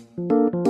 คุ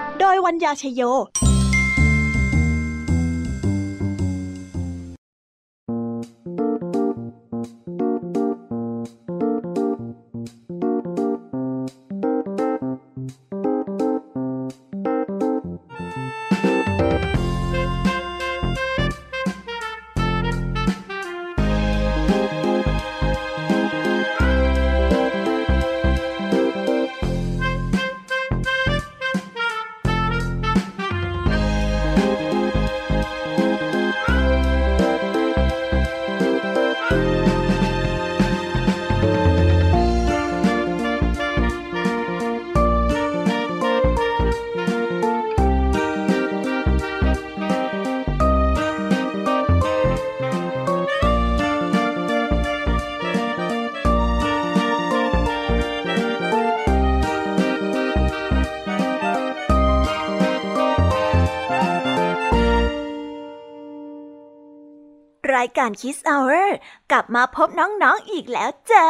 โดยวัญญาชยโย รายการคิสเอาเอร์กลับมาพบน้องๆออีกแล้วจ้า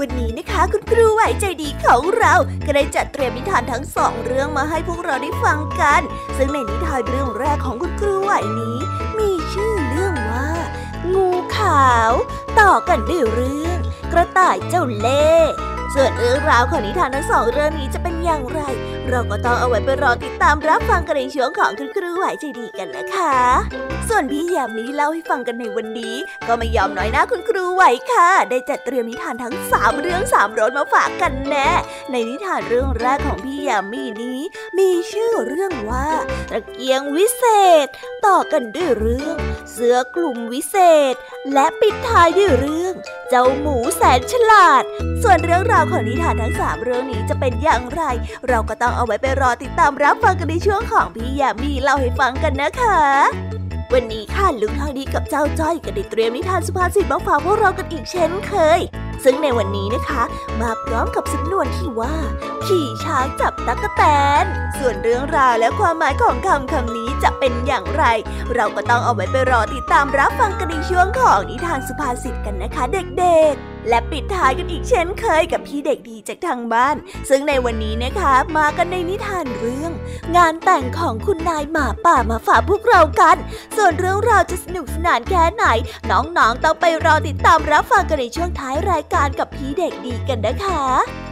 วันนี้นะคะคุณครูไหวใจดีของเราก็ได้จัดเตรียมนิทานทั้งสองเรื่องมาให้พวกเราได้ฟังกัน ซึ่งในนิทานเรื่องแรกของคุณครูไหวนี้ มีชื่อเรื่องว่า งูขาว ต่อกันด้วยเรื่อง กระต่ายเจ้าเล่ส่วนเรื่องราวของนิทานทั้งสองเรื่องนี้จะเป็นอย่างไรเราก็ต้องเอาไว้ไปรอติดตามรับฟังกันในช่วงของคุณครูไหวใจดีกันนะคะ ส่วนพี่ยามีเล่าให้ฟังกันในวันนี้ ก็ไม่ยอมน้อยหน้าคุณครูไหวค่ะ ได้จัดเตรียมนิทานทั้งสามเรื่องสามรสมาฝากกันแน่ ในนิทานเรื่องแรกของพี่ยามีนี้ มีชื่อเรื่องว่าตะเกียงวิเศษ ต่อกันด้วยเรื่อง เสื้อกลุ่มวิเศษ และปิดท้ายด้วยเรื่อง เจ้าหมูแสนฉลาด ส่วนเรื่องราวของนิทานทั้งสามเรื่องนี้จะเป็นอย่างไร เราก็ต้องเอาไว้ไปรอติดตามรับฟังกันในช่วงของพี่ยามีเล่าให้ฟังกันนะคะ วันนี้ค่ะลุงทองดีกับเจ้าจ้อยก็ได้เตรียมนิทานสุภาษิตมาฝากพวกเรากันอีกเช่นเคย ซึ่งในวันนี้นะคะ มาพร้อมกับสำนวนที่ว่า ขี่ช้างจับตั๊กแตน ส่วนเรื่องราวและความหมายของคำคำนี้จะเป็นอย่างไร เราก็ต้องเอาไว้ไปรอติดตามรับฟังกันในช่วงของนิทานสุภาษิตกันนะคะ เด็กๆ และปิดท้ายกันอีกเช่นเคยกับพี่เด็กดีจากทางบ้าน ซึ่งในวันนี้นะคะมากันในนิทานเรื่อง งานแต่งของคุณนายหมาป่ามาฝากพวกเรากัน ส่วนเรื่องราวจะสนุกสนานแค่ไหน น้องๆต้องไปรอติดตามรับฟังกันในช่วงท้ายรายการกับพี่เด็กดีกันนะคะ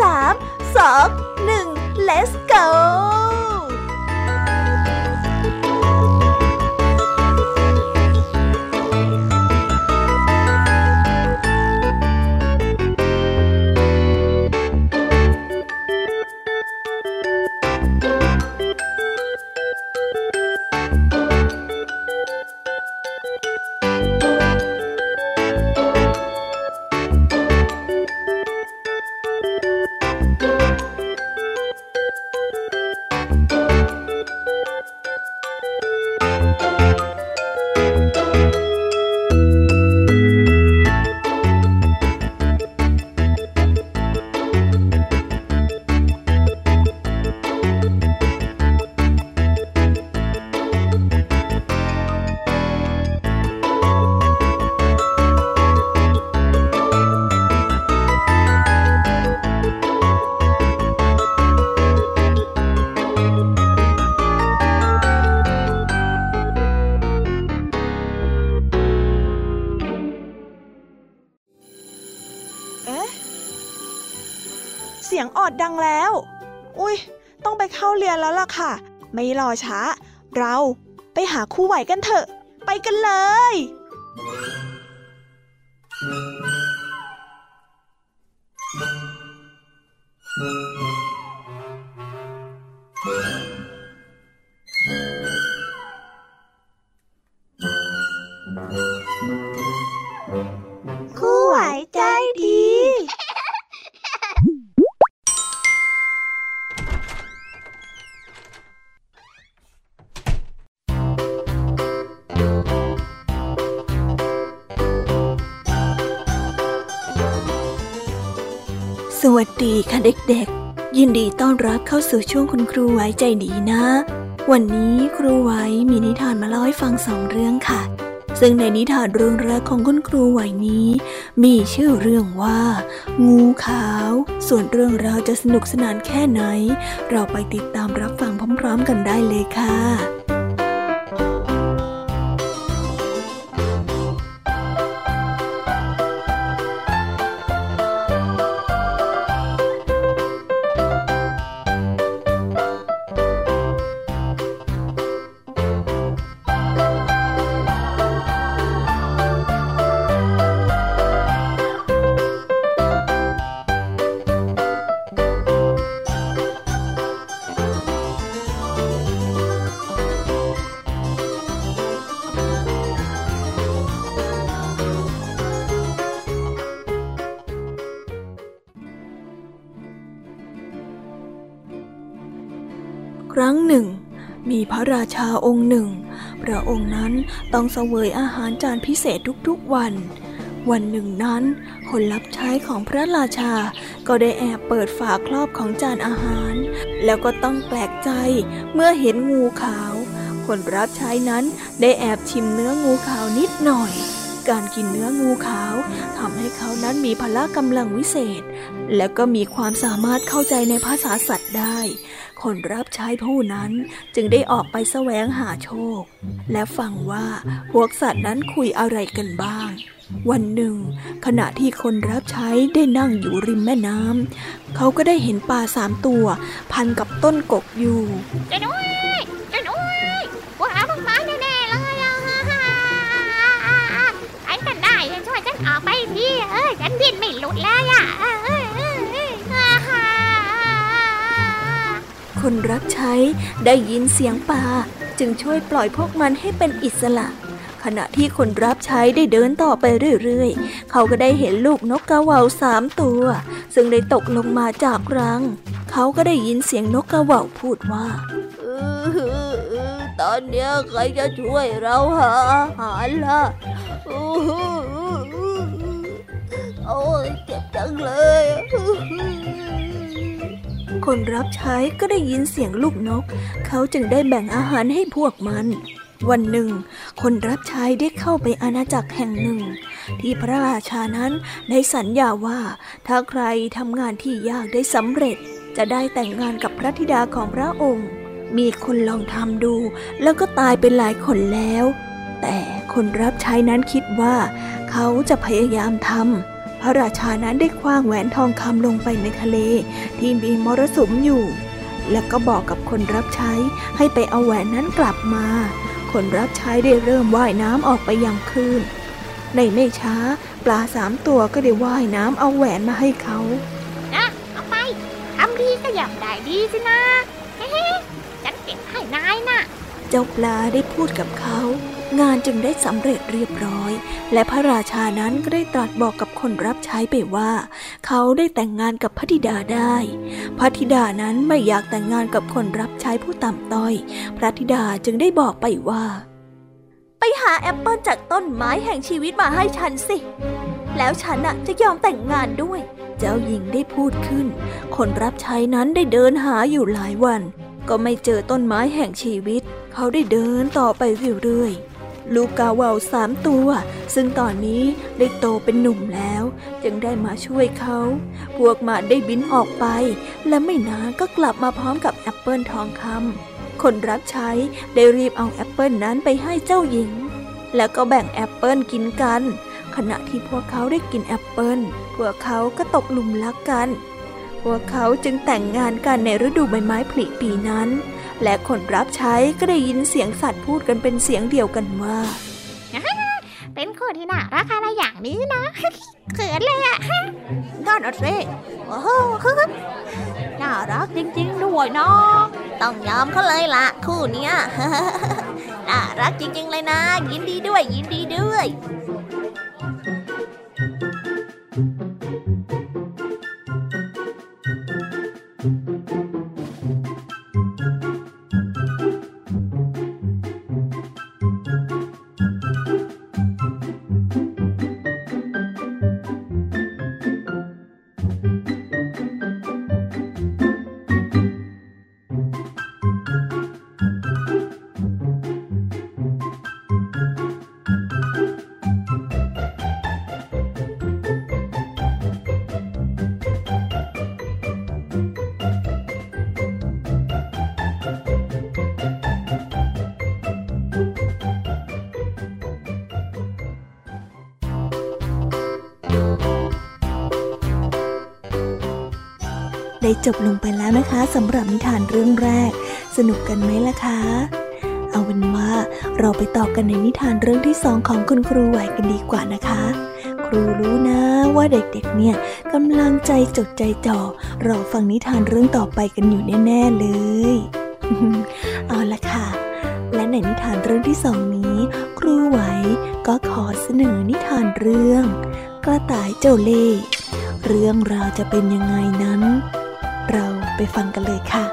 สามสองหนึ่ง let's go เรียนแล้วล่ะค่ะ ไม่รอช้า เราไปหาคู่ไหวกันเถอะ ไปกันเลย ยินดีต้อนรับเข้าสู่ช่วงคุณครูไว้ใจดีนะ วันนี้ครูไว้มีนิทานมาเล่าให้ฟังสองเรื่องค่ะ ซึ่งในนิทานเรื่องแรกของคุณครูไหวนี้ มีชื่อเรื่องว่า งูขาว ส่วนเรื่องราวจะสนุกสนานแค่ไหน เราไปติดตามรับฟังพร้อม ๆ กันได้เลยค่ะ ระราชาองค์หนึ่ง พระองค์นั้นต้องเสวยอาหารจานพิเศษทุกๆวัน วันหนึ่งนั้น คนรับใช้ของพระราชาก็ได้แอบเปิดฝาครอบของจานอาหาร แล้วก็ต้องแปลกใจเมื่อเห็นงูขาว คนรับใช้นั้นได้แอบชิมเนื้องูขาวนิดหน่อย การกินเนื้องูขาวทำให้เขานั้นมีพละกำลังวิเศษ และก็มีความสามารถเข้าใจในภาษาสัตว์ได้ คนรับใช้ผู้นั้นจึงได้ออกไปแสวงหาโชค และฟังว่าพวกสัตว์นั้นคุยอะไรกันบ้าง วันหนึ่ง ขณะที่คนรับใช้ได้นั่งอยู่ริมแม่น้ำเขาก็ได้เห็นปลาสามตัว พันกับต้นกกอยู่อ ยฉันดิ้นไม่หลุดแล้วอะคนรับใช้ได้ยินเสียงป่าจึงช่วยปล่อยพวกมันให้เป็นอิสระ ขณะที่คนรับใช้ได้เดินต่อไปเรื่อยๆ เขาก็ได้เห็นลูกนกกระว่าสามตัว ซึ่งได้ตกลงมาจากรัง เขาก็ได้ยินเสียงนกกระว่าพูดว่าตอนนี้ใครจะช่วยเราหาอาหารล่ะ โอ้ยเจ็บจังเลย คนรับใช้ก็ได้ยินเสียงลูกนก เขาจึงได้แบ่งอาหารให้พวกมัน วันหนึ่ง คนรับใช้ได้เข้าไปอาณาจักรแห่งหนึ่ง ที่พระราชานั้นได้สัญญาว่า ถ้าใครทำงานที่ยากได้สำเร็จ จะได้แต่งงานกับพระธิดาของพระองค์ มีคนลองทำดู แล้วก็ตายเป็นหลายคนแล้ว แต่คนรับใช้นั้นคิดว่า เขาจะพยายามทำ พระราชานั้นได้คว้างแหวนทองคำลงไปในทะเล ที่มีมรสุมอยู่ และก็บอกกับคนรับใช้ให้ไปเอาแหวนนั้นกลับมา คนรับใช้ได้เริ่มว่ายน้ำออกไปยังคลื่น ในไม่ช้า ปลาสามตัวก็ได้ว่ายน้ำเอาแหวนมาให้เขา นะเอาไปทำดีก็อยากได้ดีสินะ เฮ้ฉันเก็บให้นายนะ่ะ เจ้าปลาได้พูดกับเขา งานจึงได้สำเร็จเรียบร้อย และพระราชานั้นก็ได้ตรัสบอกกับคนรับใช้ไปว่า เขาได้แต่งงานกับพระธิดาได้ พระธิดานั้นไม่อยากแต่งงานกับคนรับใช้ผู้ต่ำต้อย พระธิดาจึงได้บอกไปว่า ไปหาแอปเปิลจากต้นไม้แห่งชีวิตมาให้ฉันสิ แล้วฉันะจะยอมแต่งงานด้วย เจ้าหญิงได้พูดขึ้น คนรับใช้นั้นได้เดินหาอยู่หลายวัน ก็ไม่เจอต้นไม้แห่งชีวิต เขาได้เดินต่อไปเรื่อยๆ ลูกกาเหว่าสามตัว ซึ่งตอนนี้ได้โตเป็นหนุ่มแล้ว จึงได้มาช่วยเขา พวกมันได้บินออกไป และไม่นานก็กลับมาพร้อมกับแอปเปิลทองคำคนรับใช้ได้รีบเอาแอปเปิลนั้นไปให้เจ้าหญิง แล้วก็แบ่งแอปเปิลกินกัน ขณะที่พวกเขาได้กินแอปเปิลพวกเขาก็ตกหลุมรักกัน พวกเขาจึงแต่งงานกันในฤดูใบไม้ผลิปีนั้น และคนรับใช้ก็ได้ยินเสียงสัตว์พูดกันเป็นเสียงเดียวกันว่า เป็นคนที่น่ารักอะไรอย่างนี้นะเขินเลยอะนั่นสิโอ้โหน่ารักจริง ๆ ด้วยเนาะต้องยอมเขาเลยละคู่เนี้ยน่ารักจริง ๆ เลยนะ ยินดีด้วยยินดีด้วย จบลงไปแล้วนะคะสำหรับนิทานเรื่องแรก สนุกกันไหมล่ะคะเอาเป็นว่าเราไปต่อกันในนิทานเรื่องที่สองของคุณครูไหวกันดีกว่านะคะ ครูรู้นะว่าเด็กๆเนี่ยกำลังใจจดใจจ่อรอฟังนิทานเรื่องต่อไปกันอยู่แน่ๆเลย เอาละค่ะ และในนิทานเรื่องที่สองนี้ ครูไหวก็ขอเสนอนิทานเรื่อง กระต่ายเจ้าเล่ห์เรื่องราวจะเป็นยังไงนั้น ไปฟังกันเลยค่ะ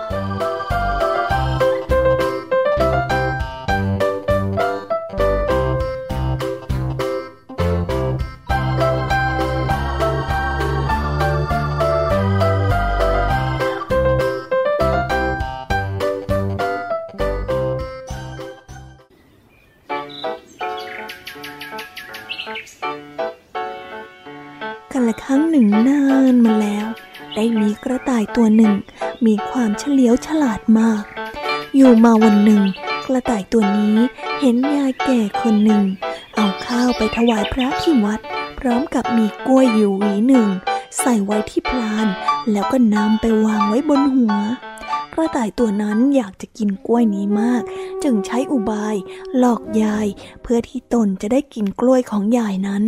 กันละครั้งหนึ่งนานมาแล้ว ได้มีกระต่ายตัวหนึ่ง มีความเฉลียวฉลาดมาก อยู่มาวันหนึ่ง กระต่ายตัวนี้เห็นยายแก่คนหนึ่ง เอาข้าวไปถวายพระที่วัด พร้อมกับมีกล้วยอยู่หวีหนึ่ง ใส่ไว้ที่พลาน แล้วก็นำไปวางไว้บนหัว กระต่ายตัวนั้นอยากจะกินกล้วยนี้มาก จึงใช้อุบาย หลอกยาย เพื่อที่ตนจะได้กินกล้วยของยายนั้น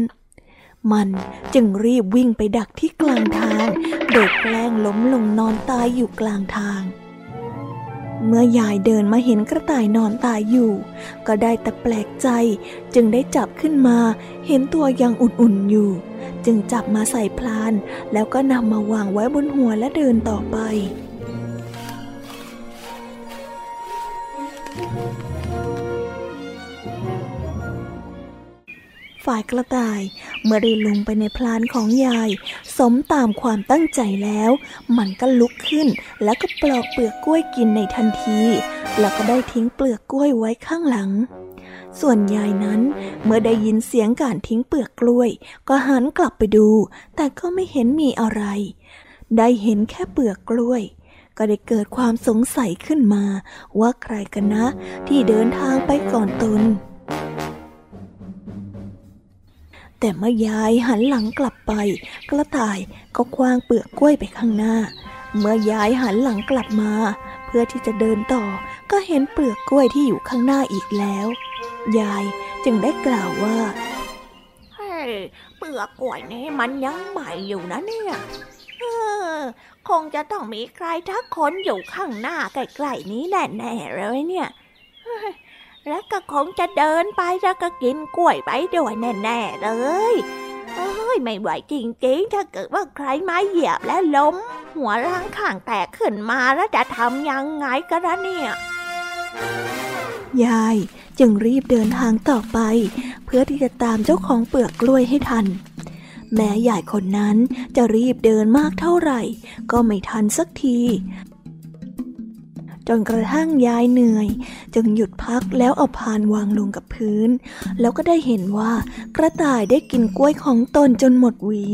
มันจึงรีบวิ่งไปดักที่กลางทางโดยแกล้งล้มลงนอนตายอยู่กลางทาง เมื่อยายเดินมาเห็นกระต่ายนอนตายอยู่ ก็ได้แต่แปลกใจ จึงได้จับขึ้นมา เห็นตัวยังอุ่นๆอยู่ จึงจับมาใส่พลาน แล้วก็นำมาวางไว้บนหัวและเดินต่อไป ฝ่ายกระต่าย เมื่อได้ลงไปในพลานของยาย สมตามความตั้งใจแล้ว มันก็ลุกขึ้น แล้วก็ปลอกเปลือกกล้วยกินในทันที แล้วก็ได้ทิ้งเปลือกกล้วยไว้ข้างหลัง ส่วนยายนั้นเมื่อได้ยินเสียงการทิ้งเปลือกกล้วย ก็หันกลับไปดู แต่ก็ไม่เห็นมีอะไร ได้เห็นแค่เปลือกกล้วยก็ได้เกิดความสงสัยขึ้นมาว่าใครกันนะ ที่เดินทางไปก่อนตน แต่เมื่อยายหันหลังกลับไป กระต่ายก็คว้างเปลือกกล้วยไปข้างหน้า เมื่อยายหันหลังกลับมา เพื่อที่จะเดินต่อก็เห็นเปลือกกล้วยที่อยู่ข้างหน้าอีกแล้ว ยายจึงได้กล่าวว่าเฮ้เปลือกกล้วยนี่มันยังใหม่อยู่นะเนี่ยเออคงจะต้องมีใครทักคนอยู่ข้างหน้าใกล้ๆนี้แน่ๆเลยเนี่ยเฮ้ย แล้วก็คงจะเดินไปแล้วก็กินกล้วยไปด้วยแน่ๆเลยเอ้ยไม่ไหวจริงๆ ถ้าเกิดว่าใครมาเหยียบและล้ม หัวร่างข้างแตกขึ้นมาแล้วจะทำยังไงกันนะเนี่ย ยายจึงรีบเดินทางต่อไป เพื่อที่จะตามเจ้าของเปลือกกล้วยให้ทัน แม้ยายคนนั้นจะรีบเดินมากเท่าไหร่ ก็ไม่ทันสักที จนกระทั่งยายเหนื่อย จึงหยุดพักแล้วเอาพานวางลงกับพื้น แล้วก็ได้เห็นว่ากระต่ายได้กินกล้วยของตนจนหมดหวี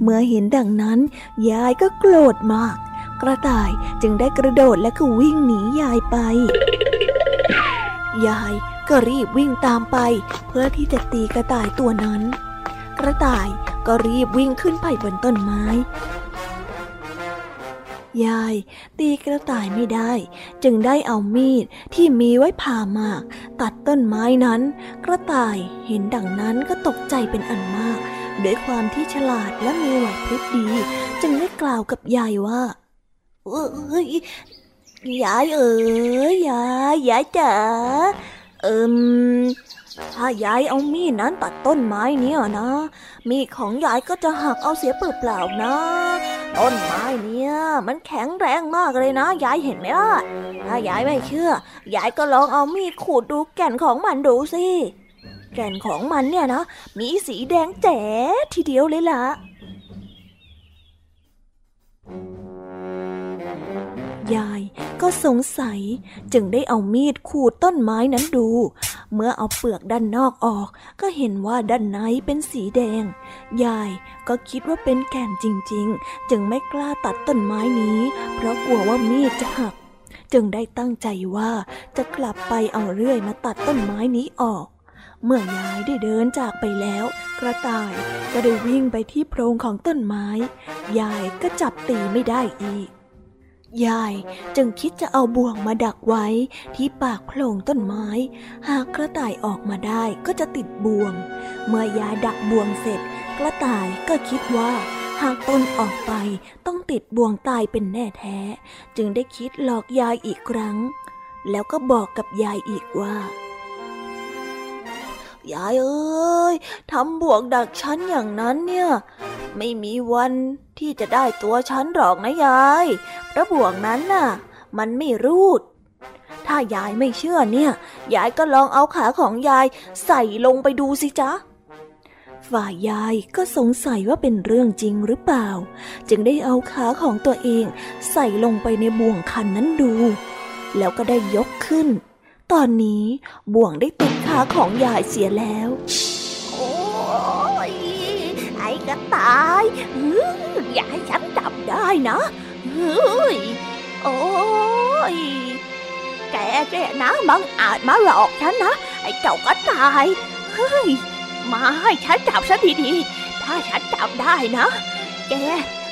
เมื่อเห็นดังนั้น ยายก็โกรธมาก กระต่ายจึงได้กระโดดและก็วิ่งหนียายไป ยายก็รีบวิ่งตามไป เพื่อที่จะตีกระต่ายตัวนั้น กระต่ายก็รีบวิ่งขึ้นไปบนต้นไม้ ยายตีกระต่ายไม่ได้ จึงได้เอามีดที่มีไว้ผ่าหมาก ตัดต้นไม้นั้น กระต่ายเห็นดังนั้นก็ตกใจเป็นอันมาก ด้วยความที่ฉลาดและมีไหวพริบดี จึงได้กล่าวกับยายว่าเอ้ยยายเอ๋ยยายยายจ๋าเอิม ถ้ายายเอามีดนั้นตัดต้นไม้เนี่ยนะ มีดของยายก็จะหักเอาเสียเปล่าๆนะ ต้นไม้เนี่ยมันแข็งแรงมากเลยนะ ยายเห็นไหมล่ะ ถ้ายายไม่เชื่อ ยายก็ลองเอามีดขูดดูแก่นของมันดูสิ แก่นของมันเนี่ยนะ มีสีแดงแจ๋ทีเดียวเลยล่ะ ยายก็สงสัยจึงได้เอามีดขูดต้นไม้นั้นดู เมื่อเอาเปลือกด้านนอกออก ก็เห็นว่าด้านในเป็นสีแดง ยายก็คิดว่าเป็นแก่นจริง ๆ จึงไม่กล้าตัดต้นไม้นี้ เพราะกลัวว่ามีดจะหัก จึงได้ตั้งใจว่าจะกลับไปเอาเรื่อยมาตัดต้นไม้นี้ออกเมื่อยายได้เดินจากไปแล้ว กระต่ายก็ได้วิ่งไปที่โพรงของต้นไม้ ยายก็จับตีไม่ได้อีก ยายจึงคิดจะเอาบ่วงมาดักไว้ที่ปากโพรงต้นไม้ หากกระต่ายออกมาได้ก็จะติดบ่วง เมื่อยายดักบ่วงเสร็จ กระต่ายก็คิดว่า หากตนออกไปต้องติดบ่วงตายเป็นแน่แท้ จึงได้คิดหลอกยายอีกครั้ง แล้วก็บอกกับยายอีกว่า ยายเอ้ยทำบ่วงดักฉันอย่างนั้นเนี่ย ไม่มีวันที่จะได้ตัวฉันหรอกนะยายเพราะบ่วงนั้นน่ะ มันไม่รูด ถ้ายายไม่เชื่อเนี่ย ยายก็ลองเอาขาของยายใส่ลงไปดูสิจ๊ะฝ่ายยายก็สงสัยว่าเป็นเรื่องจริงหรือเปล่า จึงได้เอาขาของตัวเองใส่ลงไปในบ่วงคันนั้นดู แล้วก็ได้ยกขึ้น ตอนนี้บ่วงได้ติดาของยายเสียแล้ว โอ้ยไอ้กระต่ายอย่าให้ฉันจับได้นะเฮ้ยโอ้ยแกแกนะบังอาจมาหลอกฉันนะ ไอ้เจ้ากระต่ายเฮ้ยมาให้ฉันจับซะดีๆถ้าฉันจับได้นะ แก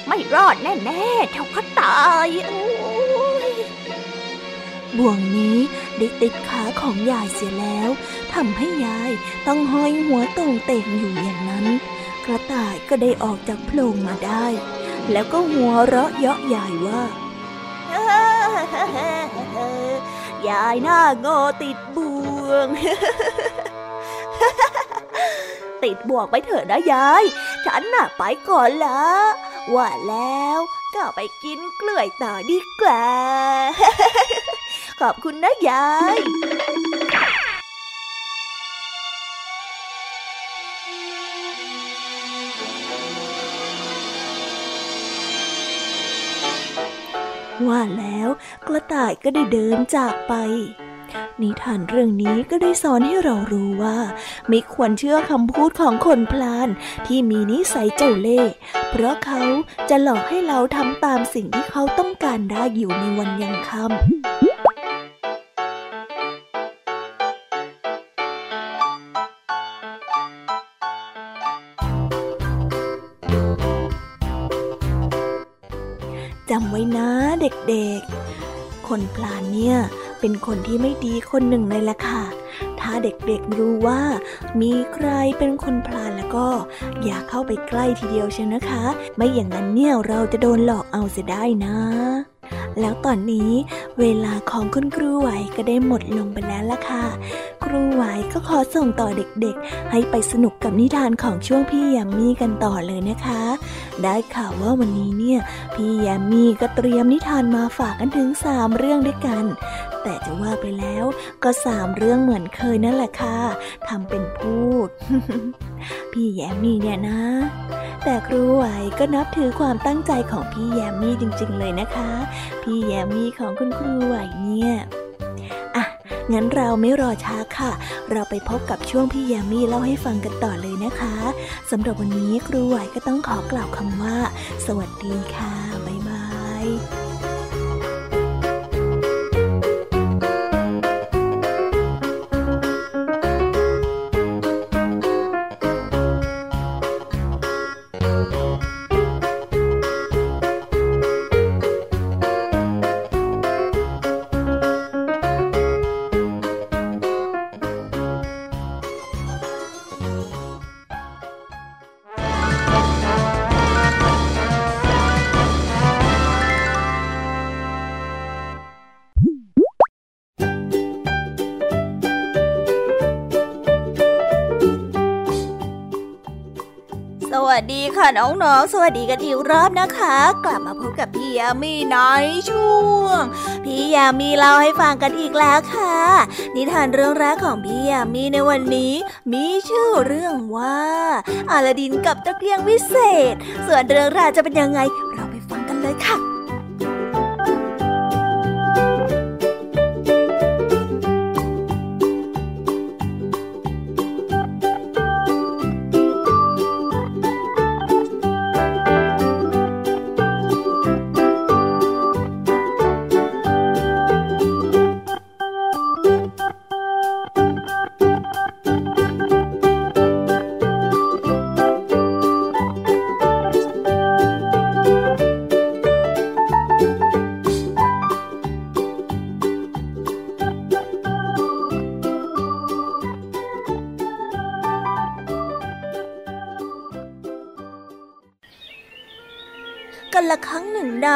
ไม่รอดแน่ๆเจ้ากระต่ายโอ้ย บ่วงนี้ได้ติดขาของยายเสียแล้วทำให้ยายต้องห้อยหัวตรงเต่งอยู่อย่างนั้น กระต่ายก็ได้ออกจากโพรงมาได้ แล้วก็หัวเราะเยาะยายว่ายายหน้างอติดบ่วง ติดบ่วงไปเถอะนะยาย ฉันน่ะไปก่อนละว่าแล้วก็ไปกินกล้วยต่อดีกว่า ขอบคุณนะยายว่าแล้วกระต่ายก็ได้เดินจากไป นิทานเรื่องนี้ก็ได้สอนให้เรารู้ว่า ไม่ควรเชื่อคำพูดของคนพลานที่มีนิสัยเจ้าเล่ห์เพราะเขาจะหลอกให้เราทำตามสิ่งที่เขาต้องการได้อยู่ในวันยังค่ำำไว้นะเด็กๆ คนพลานเนี่ยเป็นคนที่ไม่ดีคนหนึ่งเลยละค่ะ ถ้าเด็กๆรู้ว่ามีใครเป็นคนพลานแล้วก็อย่าเข้าไปใกล้ทีเดียวเชียวนะคะ ไม่อย่างนั้นเนี่ยเราจะโดนหลอกเอาเสียได้นะแล้วตอนนี้เวลาของคุณครูไหวก็ได้หมดลงไปแล้วล่ะค่ะ ครูไหวก็ขอส่งต่อเด็กๆ ให้ไปสนุกกับนิทานของช่วงพี่ยามีกันต่อเลยนะคะ ได้ข่าวว่าวันนี้เนี่ย พี่แยามีก็เตรียมนิทานมาฝากกันถึงสามเรื่องด้วยกัน แต่จะว่าไปแล้วก็สามเรื่องเหมือนเคยนั่นแหละค่ะทำเป็นพูด พี่แยมมี่เนี่ยนะ แต่ครูไหวก็นับถือความตั้งใจของพี่แยมมี่จริงๆเลยนะคะ พี่แยมมี่ของคุณครูไหวเนี่ยอะ งั้นเราไม่รอช้าค่ะ เราไปพบกับช่วงพี่แยมมี่เล่าให้ฟังกันต่อเลยนะคะสำหรับวันนี้ครูไหวก็ต้องขอกล่าวคำว่า สวัสดีค่ะ บ๊ายบาย สดีค่ะน้องๆ สวัสดีกันอีกรอบนะคะ กลับมาพบกับพี่ยามีในช่วง พี่ยามีเล่าให้ฟังกันอีกแล้วค่ะ นิทานเรื่องแรกของพี่ยามีในวันนี้ มีชื่อเรื่องว่าอาลาดินกับตะเกียงวิเศษ ส่วนเรื่องราวจะเป็นยังไง เราไปฟังกันเลยค่ะ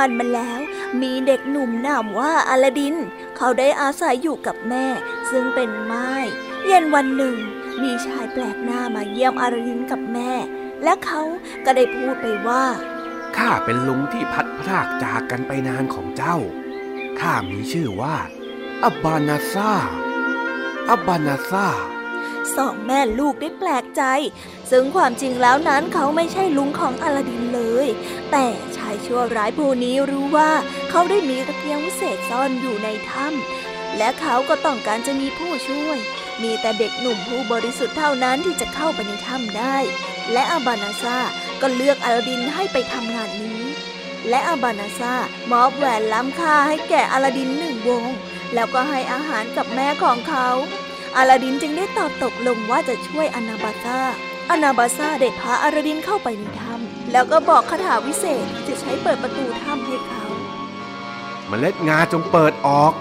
านมาแล้ว มีเด็กหนุ่มนามว่าอลาดิน เขาได้อาศัยอยู่กับแม่ ซึ่งเป็นไม้ เย็นวันหนึ่ง มีชายแปลกหน้ามาเยี่ยมอลาดินกับแม่ และเขาก็ได้พูดไปว่าข้าเป็นลุงที่พัดพรากจากกันไปนานของเจ้าข้ามีชื่อว่าอับบานาซาอับบานาซาสองแม่ลูกได้แปลกใจ ซึ่งความจริงแล้วนั้นเขาไม่ใช่ลุงของอลาดินเลย แต่ชายชั่วร้ายผู้นี้รู้ว่าเขาได้มีตะเกียงวิเศษซ่อนอยู่ในถ้ำและเขาก็ต้องการจะมีผู้ช่วย มีแต่เด็กหนุ่มผู้บริสุทธิ์เท่านั้นที่จะเข้าไปในถ้ำได้ และอาบานาซาก็เลือกอาลาดินให้ไปทำงานนี้ และอาบานาซามอบแหวนล้ำค่าให้แก่อาลาดินหนึ่งวง แล้วก็ให้อาหารกับแม่ของเขาอาลาดินจึงได้ตอบตกลงว่าจะช่วยอนาบาซาอนาบาซาได้พาอาลาดินเข้าไปในถ้ำ แล้วก็บอกคาถาวิเศษที่จะใช้เปิดประตูถ้ำให้เขามเมล็ดงาจงเปิดออก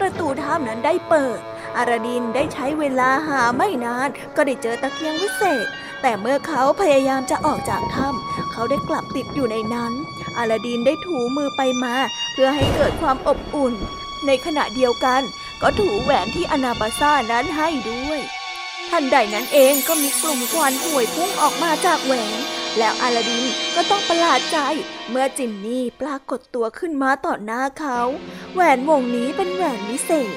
ประตูถ้ำนั้นได้เปิด อาราดินได้ใช้เวลาหาไม่นาน ก็ได้เจอตะเกียงวิเศษ แต่เมื่อเขาพยายามจะออกจากถ้ำเขาได้กลับติดอยู่ในนั้น อาราดินได้ถูมือไปมา เพื่อให้เกิดความอบอุ่น ในขณะเดียวกัน ก็ถูแหวนที่อนาบาซ่านั้นให้ด้วย ทันใดนั้นเองก็มีกลุ่มควันห่วยพุ่งออกมาจากแหวน แล้วอาลาดินก็ต้องประหลาดใจ เมื่อจินนี่ปรากฏตัวขึ้นมาต่อหน้าเขา แหวนวงนี้เป็นแหวนวิเศษ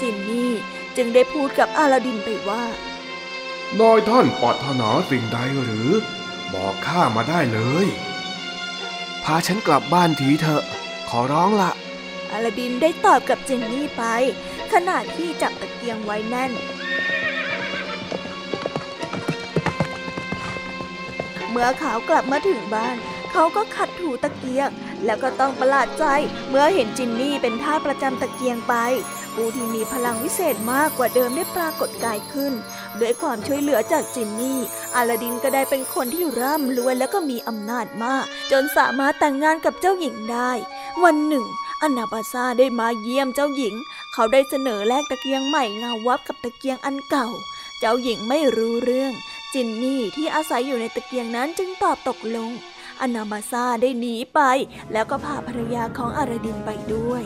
จินนี่จึงได้พูดกับอาลาดินไปว่า นายท่านปรารถนาสิ่งใดหรือ บอกข้ามาได้เลย พาฉันกลับบ้านทีเถอะ ขอร้องละอาลาดินได้ตอบกับจินนี่ไป ขณะที่จับตะเกียงไว้แน่น มื่อเขากลับมาถึงบ้าน เขาก็ขัดถูตะเกียง แล้วก็ต้องประหลาดใจเมื่อเห็นจินนี่เป็นท่าประจำตะเกียงไปผู้ที่มีพลังวิเศษมากกว่าเดิมได้ปรากฏกายขึ้น ด้วยความช่วยเหลือจากจินนี่ อาลาดินก็ได้เป็นคนที่ร่ำรวยและก็มีอำนาจมาก จนสามารถแต่งงานกับเจ้าหญิงได้ วันหนึ่งอนาบาซาได้มาเยี่ยมเจ้าหญิง เขาได้เสนอแลกตะเกียงใหม่เงาวับกับตะเกียงอันเก่า เจ้าหญิงไม่รู้เรื่อง จินนี่ที่อาศัยอยู่ในตะเกียงนั้นจึงตอบตกลง อนามาซาได้หนีไป แล้วก็พาภรรยาของอาราดินไปด้วย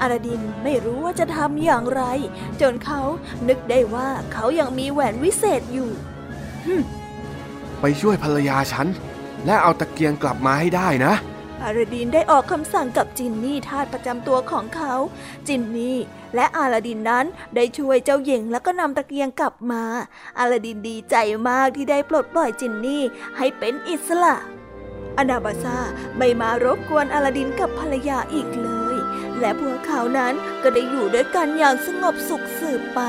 อาราดินไม่รู้ว่าจะทำอย่างไร จนเขานึกได้ว่าเขายังมีแหวนวิเศษอยู่ ไปช่วยภรรยาฉัน และเอาตะเกียงกลับมาให้ได้นะ อาราดินได้ออกคำสั่งกับจินนี่ทาสประจำตัวของเขา จินนี่และอาลาดินนั้นได้ช่วยเจ้าหญิงแล้วก็นำตะเกียงกลับมา อาลาดินดีใจมากที่ได้ปลดปล่อยจินนี่ให้เป็นอิสระ อนาบาซาไม่มารบกวนอาลาดินกับภรรยาอีกเลย และพวกเขานั้นก็ได้อยู่ด้วยกันอย่างสงบสุขสืบไป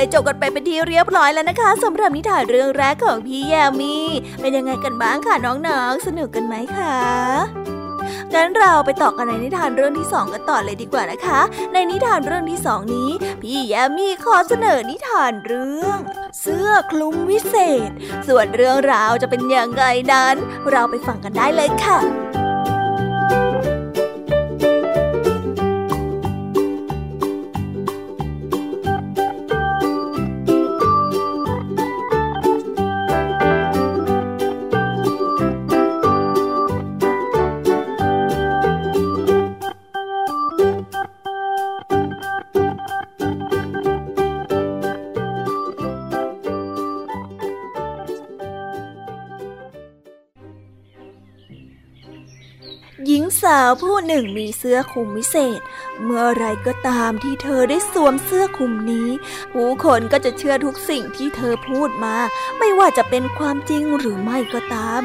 ได้จบกันไปเป็นที่เรียบร้อยแล้วนะคะสำหรับนิทานเรื่องแรกของพี่แยมีเป็นยังไงกันบ้างคะน้องๆ สนุกกันไหมคะงั้นเราไปต่อกันในนิทานเรื่องที่สองกันต่อเลยดีกว่านะคะ ในนิทานเรื่องที่สองนี้ พี่แยมีขอเสนอนิทานเรื่อง เสื้อคลุมวิเศษ ส่วนเรื่องราวจะเป็นอย่างไรนั้น เราไปฟังกันได้เลยค่ะาวผู้หนึ่งมีเสื้อคลุมวิเศษ เมื่อไรก็ตามที่เธอได้สวมเสื้อคลุมนี้ ผู้คนก็จะเชื่อทุกสิ่งที่เธอพูดมา ไม่ว่าจะเป็นความจริงหรือไม่ก็ตาม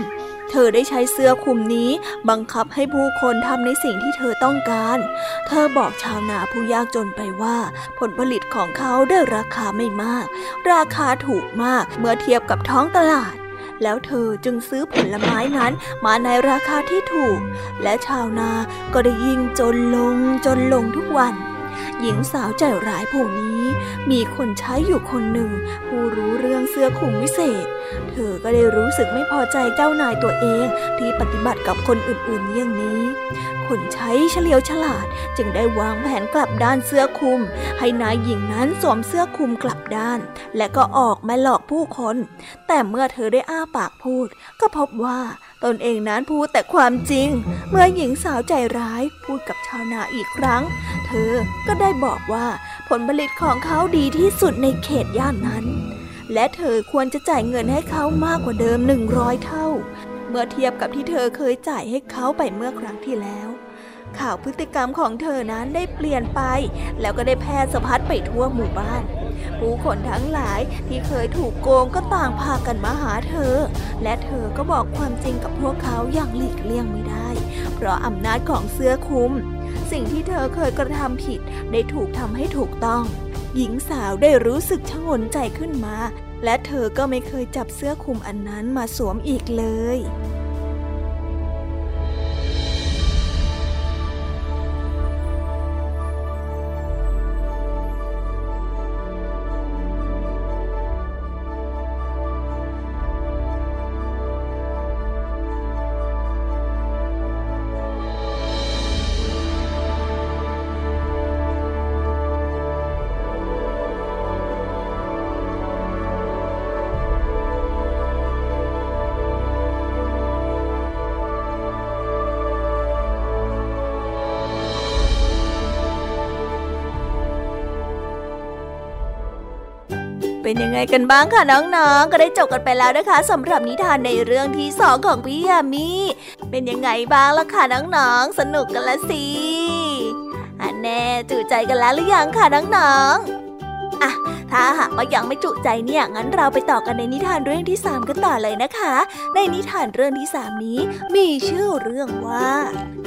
เธอได้ใช้เสื้อคลุมนี้บังคับให้ผู้คนทำในสิ่งที่เธอต้องการ เธอบอกชาวนาผู้ยากจนไปว่า ผลผลิตของเขาได้ราคาไม่มาก ราคาถูกมากเมื่อเทียบกับท้องตลาด แล้วเธอจึงซื้อผลไม้นั้นมาในราคาที่ถูก และชาวนาก็ได้ยิ่งจนลงจนลงทุกวัน หญิงสาวใจร้ายผู้นี้ มีคนใช้อยู่คนหนึ่ง ผู้รู้เรื่องเสื้อคลุมวิเศษ เธอก็ได้รู้สึกไม่พอใจเจ้านายตัวเองที่ปฏิบัติกับคนอื่นๆอย่างนี้ คนใช้เฉลียวฉลาดจึงได้วางแผนกลับด้านเสื้อคลุม ให้นายหญิงนั้นสวมเสื้อคลุมกลับด้าน และก็ออกมาหลอกผู้คน แต่เมื่อเธอได้อ้าปากพูด ก็พบว่าตนเองนั้นพูดแต่ความจริง เมื่อหญิงสาวใจร้ายพูดกับชาวนาอีกครั้ง เธอก็ได้บอกว่าผลผลิตของเขาดีที่สุดในเขตย่านนั้น และเธอควรจะจ่ายเงินให้เขามากกว่าเดิมหนึ่งร้อยเท่า เมื่อเทียบกับที่เธอเคยจ่ายให้เขาไปเมื่อครั้งที่แล้ว ข่าวพฤติกรรมของเธอนั้นได้เปลี่ยนไป แล้วก็ได้แพร่สะพัดไปทั่วหมู่บ้าน ผู้คนทั้งหลายที่เคยถูกโกงก็ต่างพากันมาหาเธอ และเธอก็บอกความจริงกับพวกเขาอย่างหลีกเลี่ยงไม่ได้ เพราะอำนาจของเสื้อคลุม สิ่งที่เธอเคยกระทำผิดได้ถูกทำให้ถูกต้อง หญิงสาวได้รู้สึกชงนใจขึ้นมา และเธอก็ไม่เคยจับเสื้อคลุมอันนั้นมาสวมอีกเลย เป็นยังไงกันบ้างคะน้องๆ ก็ได้จบกันไปแล้วนะคะสำหรับนิทานในเรื่องที่สองของพี่ยามีเป็นยังไงบ้างล่ะคะน้องๆ สนุกกันละสิอันแน่จุใจกันแล้วหรือยังคะน้องๆอะถ้าหากว่ายังไม่จุใจเนี่ย งั้นเราไปต่อกันในนิทานเรื่องที่สามกันต่อเลยนะคะ ในนิทานเรื่องที่สามนี้มีชื่อเรื่องว่า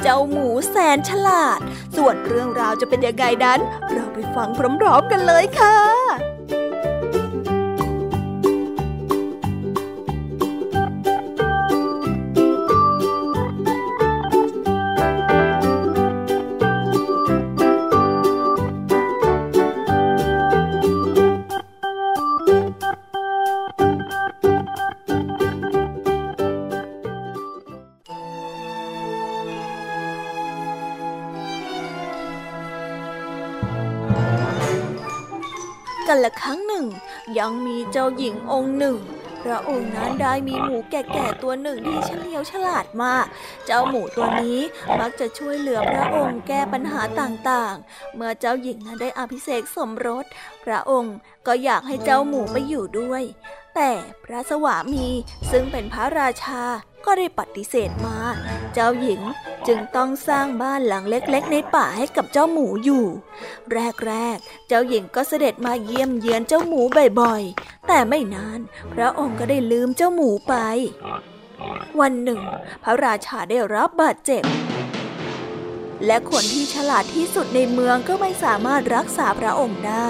เจ้าหมูแสนฉลาด ส่วนเรื่องราวจะเป็นยังไงนั้น เราไปฟังพร้อมๆกันเลยค่ะ ยังมีเจ้าหญิงองค์หนึ่ง พระองค์นั้นได้มีหมูแก่ๆตัวหนึ่งที่เฉลียวฉลาดมาก เจ้าหมูตัวนี้มักจะช่วยเหลือพระองค์แก้ปัญหาต่างๆ เมื่อเจ้าหญิงนั้นได้อภิเษกสมรส พระองค์ก็อยากให้เจ้าหมูไปอยู่ด้วย แต่พระสวามีซึ่งเป็นพระราชา ก็ได้ปฏิเสธมา เจ้าหญิงจึงต้องสร้างบ้านหลังเล็กๆ ในป่าให้กับเจ้าหมูอยู่ แรกๆ เจ้าหญิงก็เสด็จมาเยี่ยมเยือนเจ้าหมูบ่อยๆ แต่ไม่นาน พระองค์ก็ได้ลืมเจ้าหมูไป วันหนึ่ง พระราชาได้รับบาดเจ็บ และคนที่ฉลาดที่สุดในเมืองก็ไม่สามารถรักษาพระองค์ได้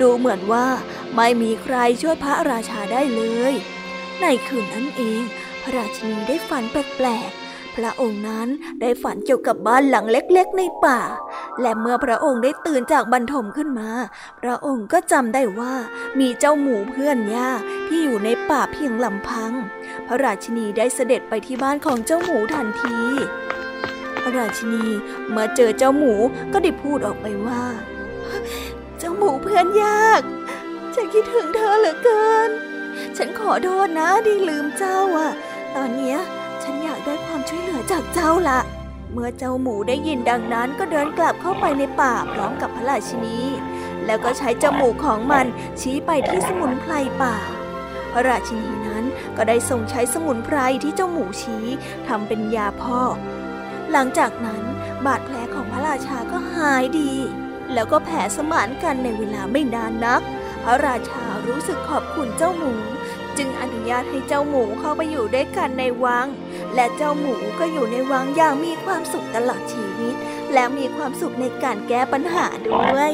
ดูเหมือนว่าไม่มีใครช่วยพระราชาได้เลย ในคืนนั้นเอง ระราชินีได้ฝันแปลกๆ พระองค์นั้นได้ฝันเกี่ยวกับบ้านหลังเล็กๆ ในป่า และเมื่อพระองค์ได้ตื่นจากบรรทมขึ้นมา พระองค์ก็จำได้ว่ามีเจ้าหมูเพื่อนยาที่อยู่ในป่าเพียงลำพัง พระราชินีได้เสด็จไปที่บ้านของเจ้าหมูทันทีพระราชินีเมื่อเจอเจ้าหมูก็ได้พูดออกไปว่า เจ้าหมูเพื่อนยาก ฉันคิดถึงเธอเหลือเกิน ฉันขอโทษนะที่ลืมเจ้าอะ ตอนนี้ฉันอยากได้ความช่วยเหลือจากเจ้าละเมื่อเจ้าหมูได้ยินดังนั้นก็เดินกลับเข้าไปในป่าพร้อมกับพระราชินี แล้วก็ใช้จมูกของมันชี้ไปที่สมุนไพรป่า พระราชินีนั้นก็ได้ทรงใช้สมุนไพรที่เจ้าหมูชี้ทำเป็นยาพอกหลังจากนั้นบาดแผลของพระราชาก็หายดี แล้วก็แผ่สมานกันในเวลาไม่นานนัก พระราชารู้สึกขอบคุณเจ้าหมู จึงอนุญาตให้เจ้าหมูเข้าไปอยู่ด้วยกันในวัง และเจ้าหมูก็อยู่ในวังอย่างมีความสุขตลอดชีวิต และมีความสุขในการแก้ปัญหาด้วย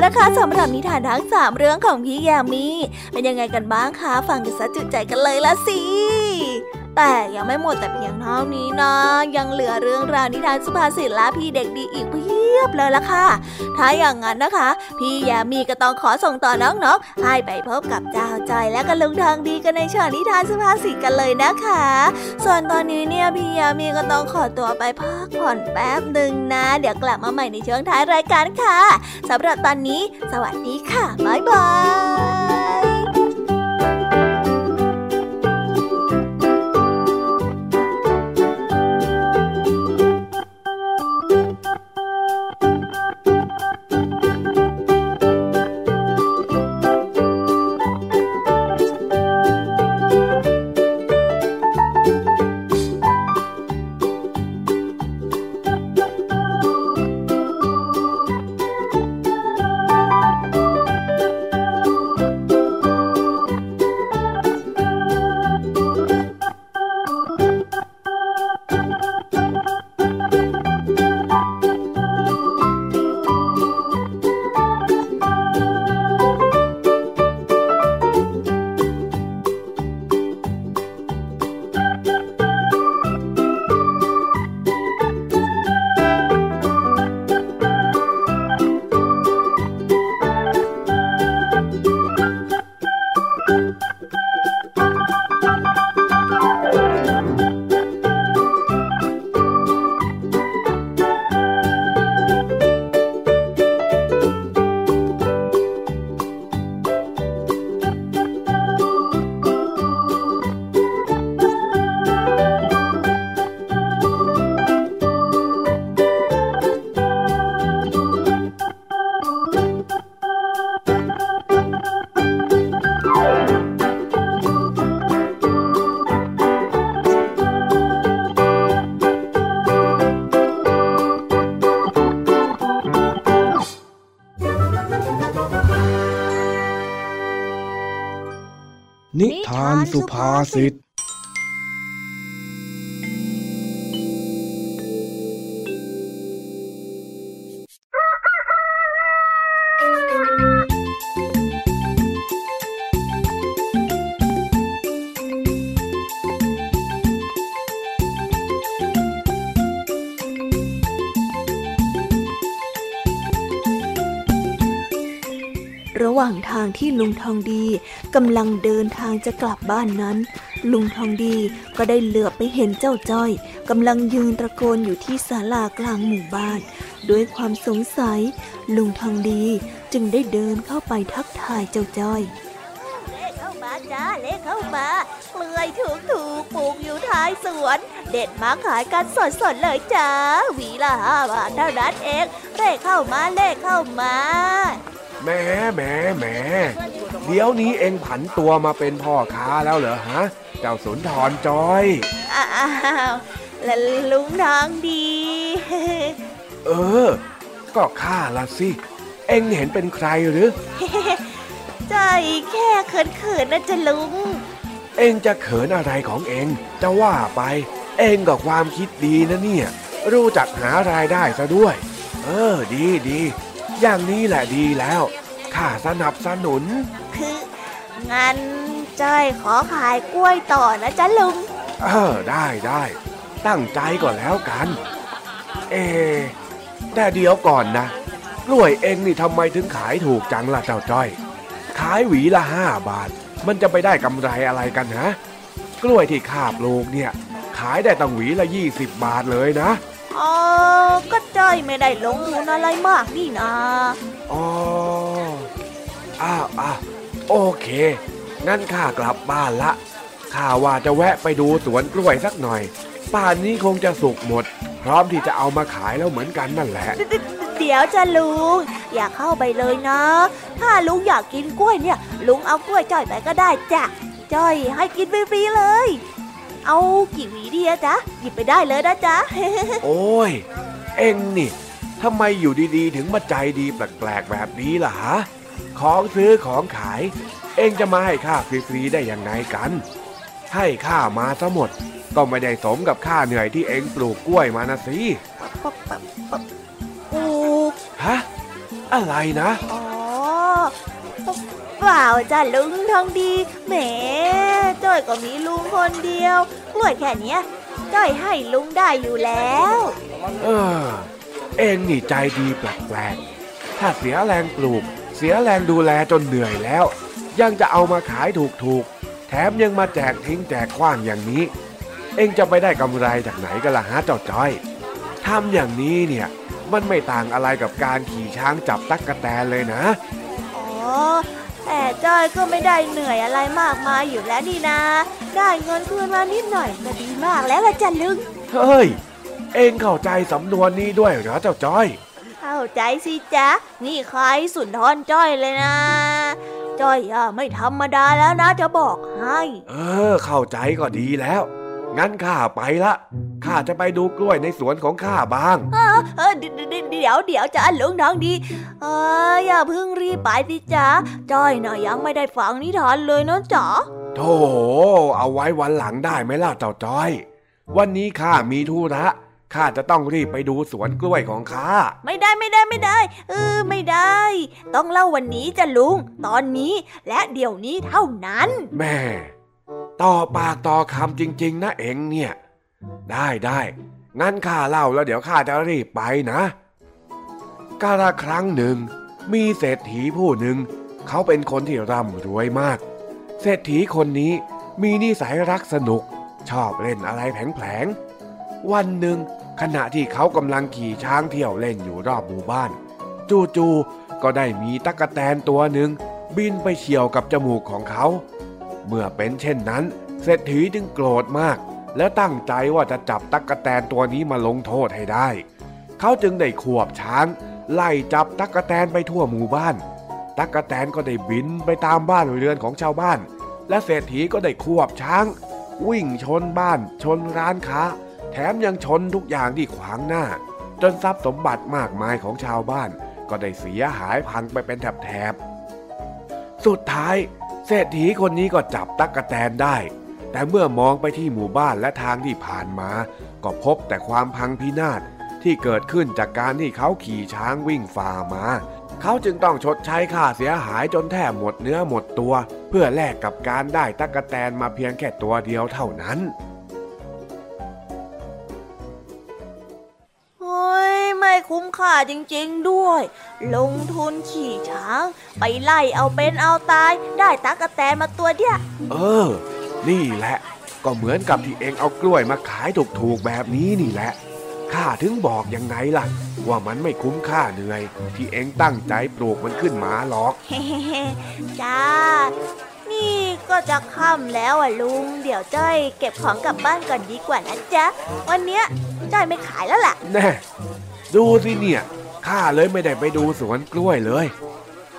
แล้วนะคะสำหรับนิทานทั้งสามเรื่องของพี่แยามีเป็นยังไงกันบ้างคะ ฟังกันซะจุใจกันเลยละสิ แต่ยังไม่หมดแต่เพียงเท่านี้นะ ยังเหลือเรื่องราวนิทานสุภาษิตและพี่เด็กดีอีกเพียบเลยละค่ะ ถ้าอย่างนั้นนะคะ พี่ยามีก็ต้องขอส่งต่อน้องๆ ให้ไปพบกับเจ้าใจและก็ลุงทางดีกันในช่วงนิทานสุภาษิตกันเลยนะคะ ส่วนตอนนี้เนี่ยพี่ยามีก็ต้องขอตัวไปพักผ่อนแป๊บหนึ่งนะ เดี๋ยวกลับมาใหม่ในช่วงท้ายรายการค่ะสำหรับตอนนี้ สวัสดีค่ะบ๊ายบาย สุ ที่ลุงทองดีกำลังเดินทางจะกลับบ้านนั้น ลุงทองดีก็ได้เหลือบไปเห็นเจ้าจ้อยกำลังยืนตะโกนอยู่ที่ศาลากลางหมู่บ้าน ด้วยความสงสัย ลุงทองดีจึงได้เดินเข้าไปทักทายเจ้าจ้อยเล็กเข้ามาจ้าเล็กเข้ามาเปลือยถูกถูกปลูกอยู่ท้ายสวน เด็ดมาขายกันสดๆเลยจ้าหวีละห้าบาทเท่านั้นเองเล็กเข้ามาเล็กเข้ามา แหมแหมแหมเดี๋ยวนี้เองผันตัวมาเป็นพ่อค้าแล้วเหรอฮะ เจ้าสุนทรจอย อ้าวแล้วลุงทองดี เออ ก็ข้าละสิ เองเห็นเป็นใครหรือใจแค่เขินๆนะจะลุง เองจะเขินอะไรของเองจะว่าไป เองก็ความคิดดีนะเนี่ย รู้จักหารายได้ซะด้วย เออ ดีดี อย่างนี้แหละดีแล้วข้าสนับสนุน คืองั้นจ้อยขอขายกล้วยต่อนะจ๊ะลุง เออได้ได้ ตั้งใจก่อนแล้วกัน เอ แต่เดี๋ยวก่อนนะ กล้วยเองนี่ทำไมถึงขายถูกจังล่ะเจ้าจ้อย ขายหวีละห้าบาท มันจะไปได้กำไรอะไรกันฮะ กล้วยที่ข้าปลูกเนี่ย ขายได้ตั้งหวีละยี่สิบบาทเลยนะ อ๋อก็จ้อยไม่ได้ลงทุนอะไรมากนี่นะอ๋ออ้าวอ้าวโอเค งั้นข้ากลับบ้านละ ข้าว่าจะแวะไปดูสวนกล้วยสักหน่อย ป่านนี้คงจะสุกหมด พร้อมที่จะเอามาขายแล้วเหมือนกันนั่นแหละ เดี๋ยวจะลุง อยากเข้าไปเลยนะ ถ้าลุงอยากกินกล้วยเนี่ย ลุงเอากล้วยจ้อยไปก็ได้จ้ะจ้อยให้กินฟรีๆเลย เอากี่หวีดีอะจ๊ะหยิบไปได้เลยนะจ๊ะ โอ้ย เอ็งนี่ทำไมอยู่ดีๆ ถึงมาใจดีแปลกๆแบบนี้ล่ะฮะของซื้อของขาย เอ็งจะมาให้ข้าฟรีๆได้ยังไงกัน ให้ข้ามาซะหมด ก็ไม่ได้สมกับข้าเหนื่อยที่เอ็งปลูกกล้วยมานะสิปลูกฮะปอะไรนะ อ๋อ เปล่าจ้ะลุงทองดีแหมจ้อยก็มีลุงคนเดียวกล้วยแค่เนี้ยจ้อยให้ลุงได้อยู่แล้ว เออ เองนี่ใจดีแปลกๆถ้าเสียแรงปลูก เสียแรงดูแลจนเหนื่อยแล้ว ยังจะเอามาขายถูกๆ แถมยังมาแจกทิ้งแจกขว้างอย่างนี้ เองจะไปได้กำไรจากไหนกันล่ะฮะเจ้าจ้อยทำอย่างนี้เนี่ยมันไม่ต่างอะไรกับการขี่ช้างจับตั๊กกะแตนเลยนะ อ๋อ แต่จ้อยก็ไม่ได้เหนื่อยอะไรมากมายอยู่แล้วนี่นะ ได้เงินคืนมานิดหน่อยก็ดีมากแล้วละจ้ะลุง เฮ้ย เองเข้าใจสำนวนนี้ด้วยเหรอเจ้าจ้อย เข้าใจสิจ๊ะ นี่ใครสุนทรจ้อยเลยนะ จ้อยอะไม่ธรรมดาแล้วนะจะบอกให้ เออ เข้าใจก็ดีแล้ว งั้นข้าไปละข้าจะไปดูกล้วยในสวนของข้าบ้างเออเออเดี๋ยวเดี๋ยวเดี๋ยวเดี๋ยวจ้ะลุงทองดีเอออย่าเพิ่งรีบไปสิจ๊ะจ้อยน่ะยังไม่ได้ฟังนิทานเลยนะจ๊ะโธ่เอาไว้วันหลังได้ไหมล่ะเจ้าจ้อย วันนี้ข้ามีธุระข้าจะต้องรีบไปดูสวนกล้วยของข้า ไม่ได้ไม่ได้ไม่ได้ เออไม่ได้ ต้องเล่าวันนี้จ้ะลุง ตอนนี้และเดี๋ยวนี้เท่านั้น แม่ ต่อปากต่อคำจริง ๆ นะเองเนี่ย ได้ได้งั้นข้าเล่าแล้วเดี๋ยวข้าจะรีบไปนะกาลครั้งหนึ่ง มีเศรษฐีผู้หนึ่ง เขาเป็นคนที่ร่ำรวยมาก เศรษฐีคนนี้มีนิสัยรักสนุก ชอบเล่นอะไรแผลงๆวันหนึ่งขณะที่เขากำลังขี่ช้างเที่ยวเล่นอยู่รอบหมู่บ้าน จู่ๆก็ได้มีตั๊กแตนตัวหนึ่ง บินไปเฉี่ยวกับจมูกของเขา เมื่อเป็นเช่นนั้น เศรษฐีจึงโกรธมาก แล้วตั้งใจว่าจะจับตั๊กแตนตัวนี้มาลงโทษให้ได้ เขาจึงได้ขวบช้างไล่จับตั๊กแตนไปทั่วหมู่บ้าน ตั๊กแตนก็ได้บินไปตามบ้านเรือนของชาวบ้าน และเศรษฐีก็ได้ควบช้าง วิ่งชนบ้าน ชนร้านค้า แถมยังชนทุกอย่างที่ขวางหน้า จนทรัพย์สมบัติมากมายของชาวบ้าน ก็ได้เสียหายพังไปเป็นแถบๆสุดท้าย เศรษฐีคนนี้ก็จับตั๊กแตนได้ แต่เมื่อมองไปที่หมู่บ้านและทางที่ผ่านมา ก็พบแต่ความพังพินาศที่เกิดขึ้นจากการที่เขาขี่ช้างวิ่งฝ่ามา เขาจึงต้องชดใช้ค่าเสียหายจนแทบหมดเนื้อหมดตัว เพื่อแลกกับการได้ตั๊กแตนมาเพียงแค่ตัวเดียวเท่านั้น คุ้มค่าจริงๆด้วย ลงทุนขี่ช้าง ไปไล่เอาเป็นเอาตาย ได้ตั๊กแตนมาตัวเดียวเออ นี่แหละ ก็เหมือนกับที่เองเอากล้วยมาขายถูกๆแบบนี้นี่แหละข้าถึงบอกยังไงล่ะ ว่ามันไม่คุ้มค่าเหนื่อย ที่เองตั้งใจปลูกมันขึ้นมาหรอกเฮ้จ้า นี่ก็จะค่ำแล้วอะลุง เดี๋ยวจ้อยเก็บของกลับบ้านก่อนดีกว่านะจ๊ะ วันเนี้ยจ้อยไม่ขายแล้วล่ะ แน่ ดูสิเนี่ยข้าเลยไม่ได้ไปดูสวนกล้วยเลย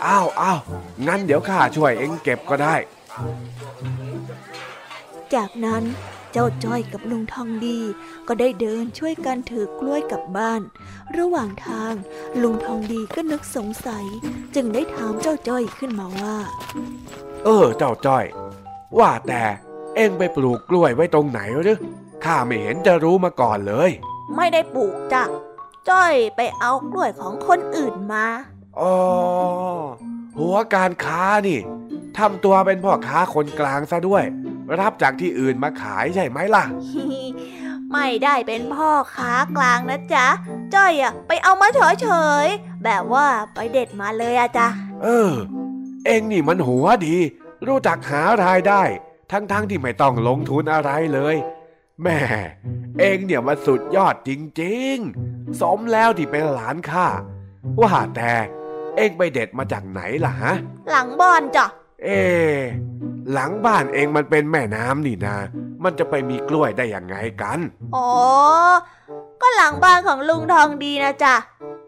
อ้าวอ้าวงั้นเดี๋ยวข้าช่วยเองเก็บก็ได้ จากนั้นเจ้าจ้อยกับลุงทองดี ก็ได้เดินช่วยกันถือกล้วยกลับบ้าน ระหว่างทางลุงทองดีก็นึกสงสัย จึงได้ถามเจ้าจ้อยขึ้นมาว่า เออ เจ้าจ้อย ว่าแต่เองไปปลูกกล้วยไว้ตรงไหนหรือข้าไม่เห็นจะรู้มาก่อนเลย ไม่ได้ปลูกจ้ะ จ้อยไปเอากล้วยของคนอื่นมา อ๋อ หัวการค้านี่ทำตัวเป็นพ่อค้าคนกลางซะด้วย รับจากที่อื่นมาขายใช่ไหมล่ะ ไม่ได้เป็นพ่อค้ากลางนะจ๊ะ จ้อยอะไปเอามาเฉยๆ แบบว่าไปเด็ดมาเลยอะจ๊ะ เออ เองนี่มันหัวดี รู้จักหารายได้ ทั้งๆทที่ไม่ต้องลงทุนอะไรเลย แหม่เองเนี่ยมันสุดยอดจริงๆ สมแล้วที่เป็นหลานข้าว่าแต่เองไปเด็ดมาจากไหนล่ะฮะ หลังบ้านจ้ะ เอ๊ะหลังบ้านเองมันเป็นแม่น้ำนี่นามันจะไปมีกล้วยได้ยังไงกัน อ๋อ ก็หลังบ้านของลุงทองดีนะจ๊ะ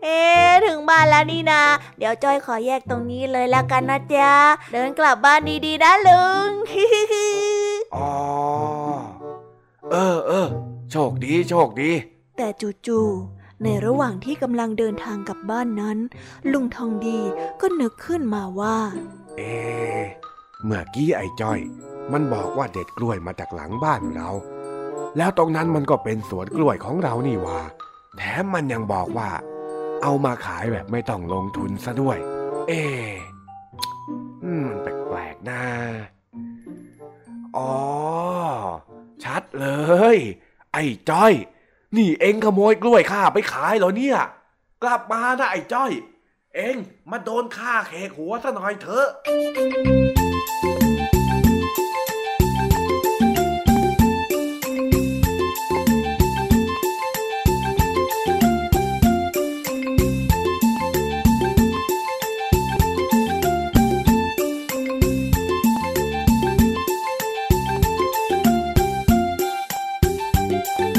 เอ๊ะถึงบ้านแล้วนี่นะ เดี๋ยวจ้อยขอแยกตรงนี้เลยแล้วกันนะจ๊ะ เดินกลับบ้านดีๆนะลุง อ๋อ เออเออโชคดีโชคดี แต่จู่ๆในระหว่างที่กำลังเดินทางกลับบ้านนั้น ลุงทองดีก็นึกขึ้นมาว่า เอ๊ะเมื่อกี้ไอ้จ้อย มันบอกว่าเด็ดกล้วยมาจากหลังบ้านเรา แล้วตรงนั้นมันก็เป็นสวนกล้วยของเรานี่หว่า แถมมันยังบอกว่า เอามาขายแบบไม่ต้องลงทุนซะด้วย เอ๊ะอืมมันแปลกๆนะอ๋อ ชัดเลย ไอ้จ้อย นี่เอ็งขโมยกล้วยข้าไปขายเหรอเนี่ย กลับมานะไอ้จ้อย เอ็งมาโดนข้าแขกหัวซะหน่อยเถอะ นิ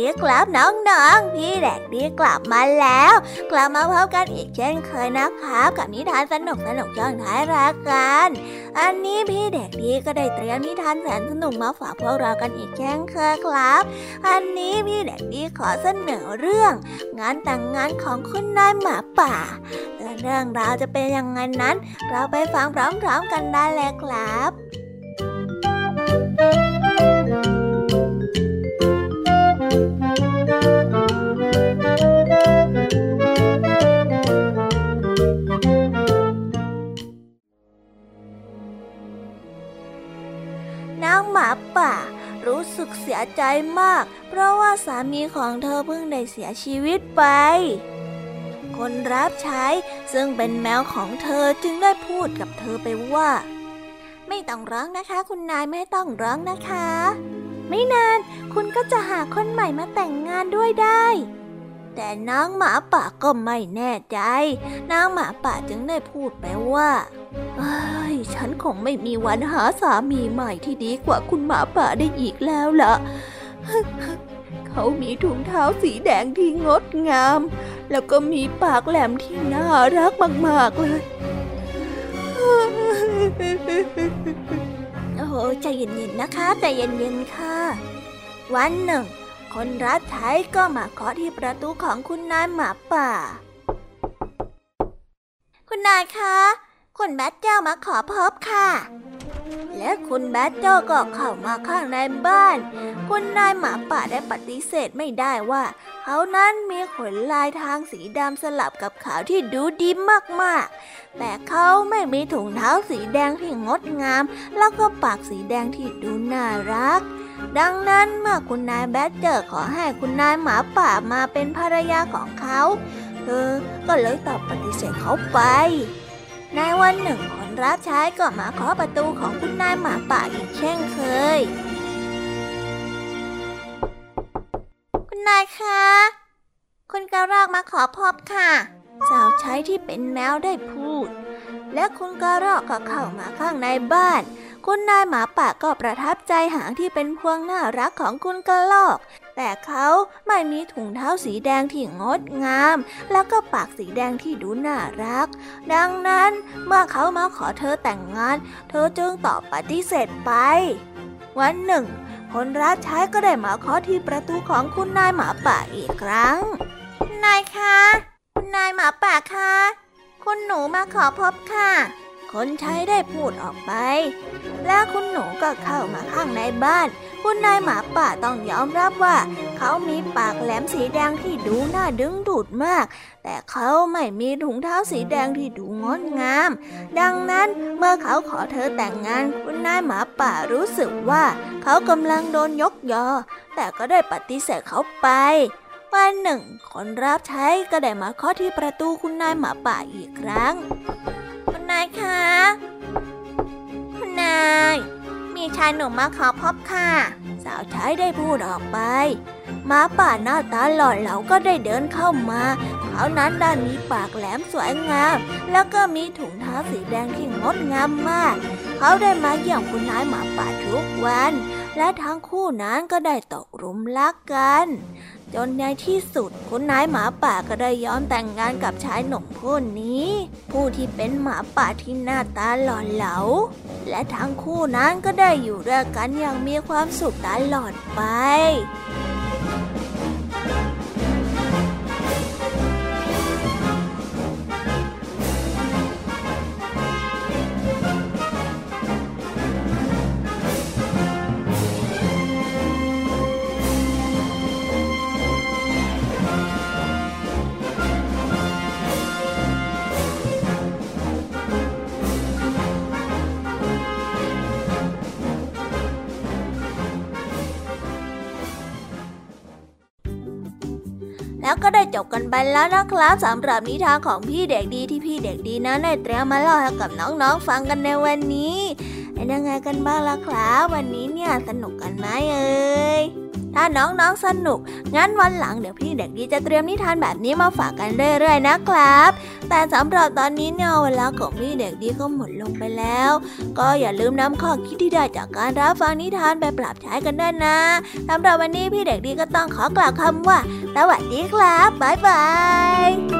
ดีครับน้องๆ พี่แดกดีกลับมาแล้ว กลับมาพบกันอีกเช่นเคยนะครับ กับนิทานสนุกสนุกช่องท้ายรายการอันนี้พี่แดกดีก็ได้เตรียมนิทานแสนสนุกมาฝากพวกเรากันอีกเช่นเคยครับ อันนี้พี่แดกดีขอเสนอเรื่อง งานแต่งงานของคุณนายหมาป่าและเรื่องราวจะเป็นยังไงนั้น เราไปฟังพร้อมๆกันได้เลยครับ ยใจมาก เพราะว่าสามีของเธอเพิ่งได้เสียชีวิตไป คนรับใช้ซึ่งเป็นแมวของเธอจึงได้พูดกับเธอไปว่า ไม่ต้องร้องนะคะ คุณนายไม่ต้องร้องนะคะ ไม่นานคุณก็จะหาคนใหม่มาแต่งงานด้วยได้แต่นางหมาป่าก็ไม่แน่ใจ นางหมาป่าจึงได้พูดไปว่า เอ้ยฉันคงไม่มีวันหาสามีใหม่ที่ดีกว่าคุณหมาป่าได้อีกแล้วล่ะ เขามีถุงเท้าสีแดงที่งดงาม แล้วก็มีปากแหลมที่น่ารักมากๆเลยโอ้โหใจเย็นๆนะคะใจเย็นๆค่ะ วันหนึ่ง คนรับใช้ก็มาเคาะที่ประตูของคุณนายหมาป่า คุณนายคะ คุณแบทเจ้ามาขอพบค่ะ และคุณแบทเจ้าก็เข้ามาข้างในบ้าน คุณนายหมาป่าได้ปฏิเสธไม่ได้ว่า เขานั้นมีขนลายทางสีดำสลับกับขาวที่ดูดีมากๆ แต่เขาไม่มีถุงเท้าสีแดงที่งดงาม แล้วก็ปากสีแดงที่ดูน่ารักดังนั้นเมื่อคุณนายแบดเจอร์ขอให้คุณนายหมาป่ามาเป็นภรรยาของเขา เธอก็เลยตอบปฏิเสธเขาไป ในวันหนึ่งคนรับใช้ก็มาเคาะประตูของคุณนายหมาป่าอีกเช่นเคย คุณนายคะ คุณกระรอกมาขอพบค่ะ สาวใช้ที่เป็นแมวได้พูด และคุณกระรอกก็เข้ามาข้างในบ้าน คุณนายหมาป่าก็ประทับใจหางที่เป็นพวงน่ารักของคุณกระรอก แต่เขาไม่มีถุงเท้าสีแดงที่งดงาม แล้วก็ปากสีแดงที่ดูน่ารัก ดังนั้นเมื่อเขามาขอเธอแต่งงาน เธอจึงตอบปฏิเสธไป วันหนึ่ง คนรับใช้ก็ได้มาเคาะที่ประตูของคุณนายหมาป่าอีกครั้ง นายคะ คุณนายหมาป่าคะ คุณหนูมาขอพบค่ะ คนใช้ได้พูดออกไป แล้วคุณหนูก็เข้ามาข้างในบ้าน คุณนายหมาป่าต้องยอมรับว่า เขามีปากแหลมสีแดงที่ดูน่าดึงดูดมาก แต่เขาไม่มีถุงเท้าสีแดงที่ดูงดงาม ดังนั้นเมื่อเขาขอเธอแต่งงาน คุณนายหมาป่ารู้สึกว่า เขากำลังโดนยกยอ แต่ก็ได้ปฏิเสธเขาไปวันหนึ่ง คนรับใช้ก็ได้มาเคาะที่ประตูคุณนายหมาป่าอีกครั้ง นายคะ คุณนาย มีชายหนุ่มมาขอพบค่ะ สาวใช้ได้พูดออกไปหมาป่าหน้าตาหล่อเหลาก็ได้เดินเข้ามาเขานั้นด้านมีปากแหลมสวยงาม แล้วก็มีถุงเท้าสีแดงที่งดงามมาก เขาได้มาเยี่ยมคุณนายหมาป่าทุกวัน และทั้งคู่นั้นก็ได้ตกหลุมรักกัน จนในที่สุด คุณนายหมาป่าก็ได้ยอมแต่งงานกับชายหนุ่มผู้นี้ ผู้ที่เป็นหมาป่าที่หน้าตาหล่อเหลา และทั้งคู่นั้นก็ได้อยู่ด้วยกันอย่างมีความสุขตลอดไป แล้วก็ได้จบกันไปแล้วนะครับสำหรับนิทานของพี่เด็กดีที่พี่เด็กดีนั้นได้เตรียมมาเล่าให้กับน้องๆฟังกันในวันนี้เป็นยังไงกันบ้างล่ะครับวันนี้เนี่ยสนุกกันไหมเอ่ย ถ้าน้องๆสนุก งั้นวันหลังเดี๋ยวพี่เด็กดีจะเตรียมนิทานแบบนี้มาฝากกันเรื่อยๆนะครับ แต่สำหรับตอนนี้เนี่ยเวลาของพี่เด็กดีก็หมดลงไปแล้ว ก็อย่าลืมนำข้อคิดที่ได้จากการรับฟังนิทานไปปรับใช้กันด้วยนะสำหรับวันนี้พี่เด็กดีก็ต้องขอกล่าวคำว่า สวัสดีครับบ๊ายบาย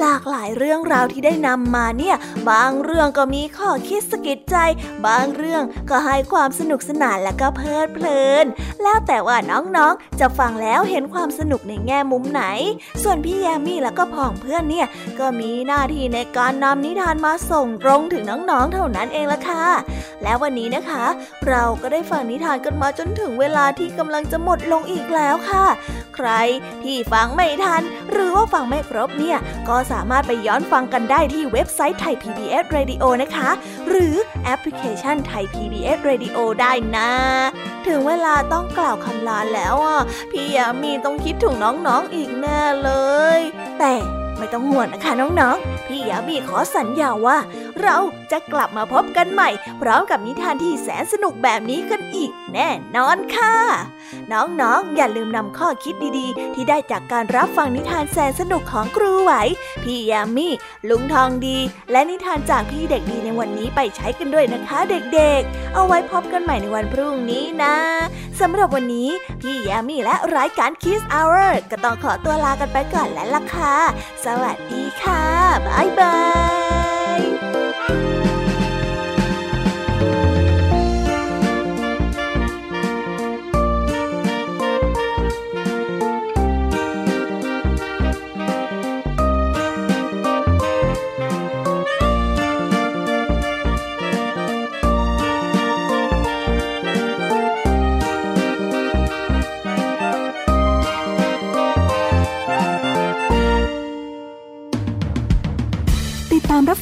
หลากหลายเรื่องราวที่ได้นำมาเนี่ย บางเรื่องก็มีข้อคิดสะกิดใจ บางเรื่องก็ให้ความสนุกสนานและก็เพลิดเพลิน แล้วแต่ว่าน้องๆ จะฟังแล้วเห็นความสนุกในแง่มุมไหน ส่วนพี่แยมมี่แล้วก็พ่องเพื่อนเนี่ย ก็มีหน้าที่ในการนำนิทานมาส่งตรงถึงน้องๆ เท่านั้นเองละค่ะ แล้ววันนี้นะคะ เราก็ได้ฟังนิทานกันมาจนถึงเวลาที่กำลังจะหมดลงอีกแล้วค่ะ ใครที่ฟังไม่ทัน หรือว่าฟังไม่ครบเนี่ยก็สามารถไปย้อนฟังกันได้ที่เว็บไซต์ไทย PBS Radio นะคะ หรือแอปพลิเคชันไทย PBS Radio ได้นะ ถึงเวลาต้องกล่าวคำลาแล้วอะ พี่ยามีต้องคิดถึงน้องๆออีกแน่เลย แต่ไม่ต้องห่วงนะคะน้องๆ พี่ยามีขอสัญญาว่า เราจะกลับมาพบกันใหม่ พร้อมกับนิทานที่แสนสนุกแบบนี้กันอีกแน่นอนค่ะ น้องๆออย่าลืมนำข้อคิดดีๆ ที่ได้จากการรับฟังนิทานแสนสนุกของครูไหว พี่ยามีลุงทองดี และนิทานจากพี่เด็กดีในวันนี้ไปใช้กันด้วยนะคะเด็กๆ เอาไว้พบกันใหม่ในวันพรุ่งนี้นะสำหรับวันนี้พี่ยามีและรายการ Kiss Hour ก็ต้องขอตัวลากันไปก่อนแล้วล่ะค่ะ สวัสดีค่ะ บ๊ายบายาม